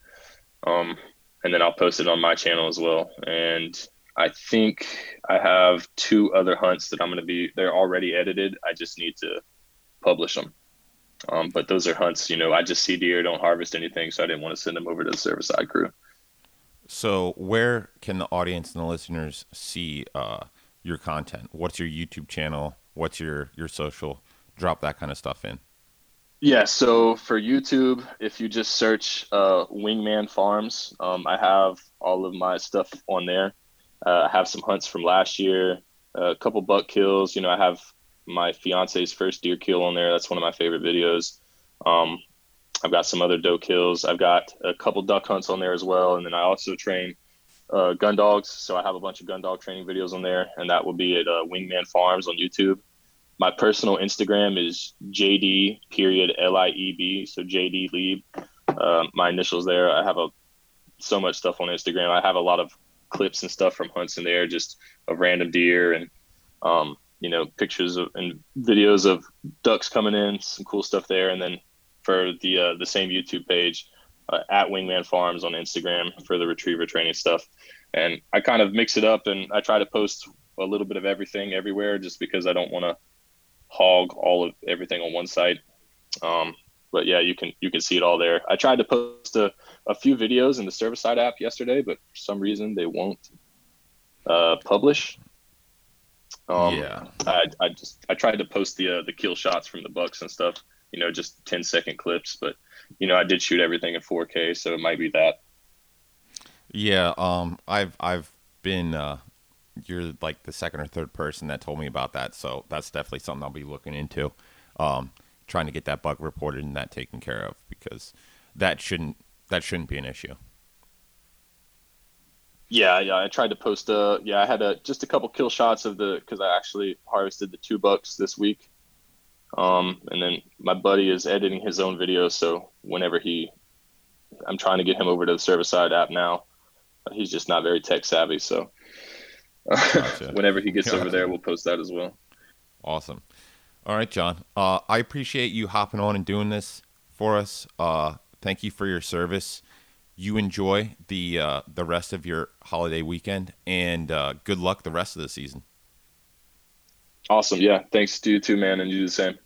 Um, and then I'll post it on my channel as well. And I think I have two other hunts that I'm going to be. They're already edited. I just need to publish them. Um, but those are hunts. You know, I just see deer, don't harvest anything, so I didn't want to send them over to the service side crew. So, where can the audience and the listeners see uh, your content? What's your YouTube channel? What's your your social? Drop that kind of stuff in. Yeah, so for YouTube, if you just search uh, Wingman Farms, um, I have all of my stuff on there. Uh, I have some hunts from last year, a couple buck kills. You know, I have my fiance's first deer kill on there. That's one of my favorite videos. Um, I've got some other doe kills. I've got a couple duck hunts on there as well, and then I also train uh, gun dogs. So I have a bunch of gun dog training videos on there, and that will be at uh, Wingman Farms on YouTube. My personal Instagram is JD period L I E B, so JD Lieb. Uh, my initials there. I have a so much stuff on Instagram. I have a lot of clips and stuff from hunts in there, just of random deer and um, you know pictures of, and videos of ducks coming in, some cool stuff there, and then for the uh, the same YouTube page uh, at Wingman Farms on Instagram for the retriever training stuff. And I kind of mix it up and I try to post a little bit of everything everywhere just because I don't want to hog all of everything on one site. Um, but yeah, you can you can see it all there. I tried to post a, a few videos in the service side app yesterday, but for some reason they won't uh, publish. Um, yeah, I, I just I tried to post the uh, the kill shots from the bucks and stuff, you know, just 10 second clips, but you know, I did shoot everything in 4K, so it might be that. Yeah, um, I've I've been uh, you're like the second or third person that told me about that, so that's definitely something I'll be looking into. Um, trying to get that bug reported and that taken care of because that shouldn't that shouldn't be an issue. Yeah, yeah. I tried to post a yeah. I had a just a couple kill shots of the because I actually harvested the two bucks this week. Um, and then my buddy is editing his own video, so whenever he, I'm trying to get him over to the Servicide app now. He's just not very tech savvy, so gotcha. [laughs] whenever he gets gotcha. over there, we'll post that as well. Awesome. All right, Jon. Uh, I appreciate you hopping on and doing this for us. Uh, thank you for your service you enjoy the uh, the rest of your holiday weekend, and uh, good luck the rest of the season. Awesome. Yeah. Thanks to you too, man, and you do the same.